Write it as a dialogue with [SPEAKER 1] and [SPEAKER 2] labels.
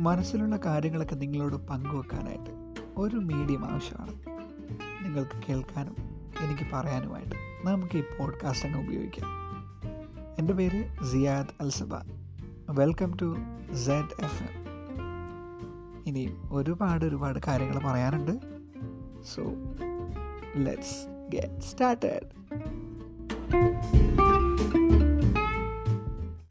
[SPEAKER 1] മനസ്സിലുള്ള കാര്യങ്ങളൊക്കെ നിങ്ങളോട് പങ്കുവെക്കാനായിട്ട് ഒരു മീഡിയം ആവശ്യമാണ്. നിങ്ങൾക്ക് കേൾക്കാനും എനിക്ക് പറയാനുമായിട്ട് നമുക്ക് ഈ പോഡ്കാസ്റ്റ് അങ്ങ് ഉപയോഗിക്കാം. എന്റെ പേര് Siyad Alsaba. Welcome to Z F M ഇനിയും ഒരുപാട് ഒരുപാട് കാര്യങ്ങൾ പറയാനുണ്ട്. So let's get started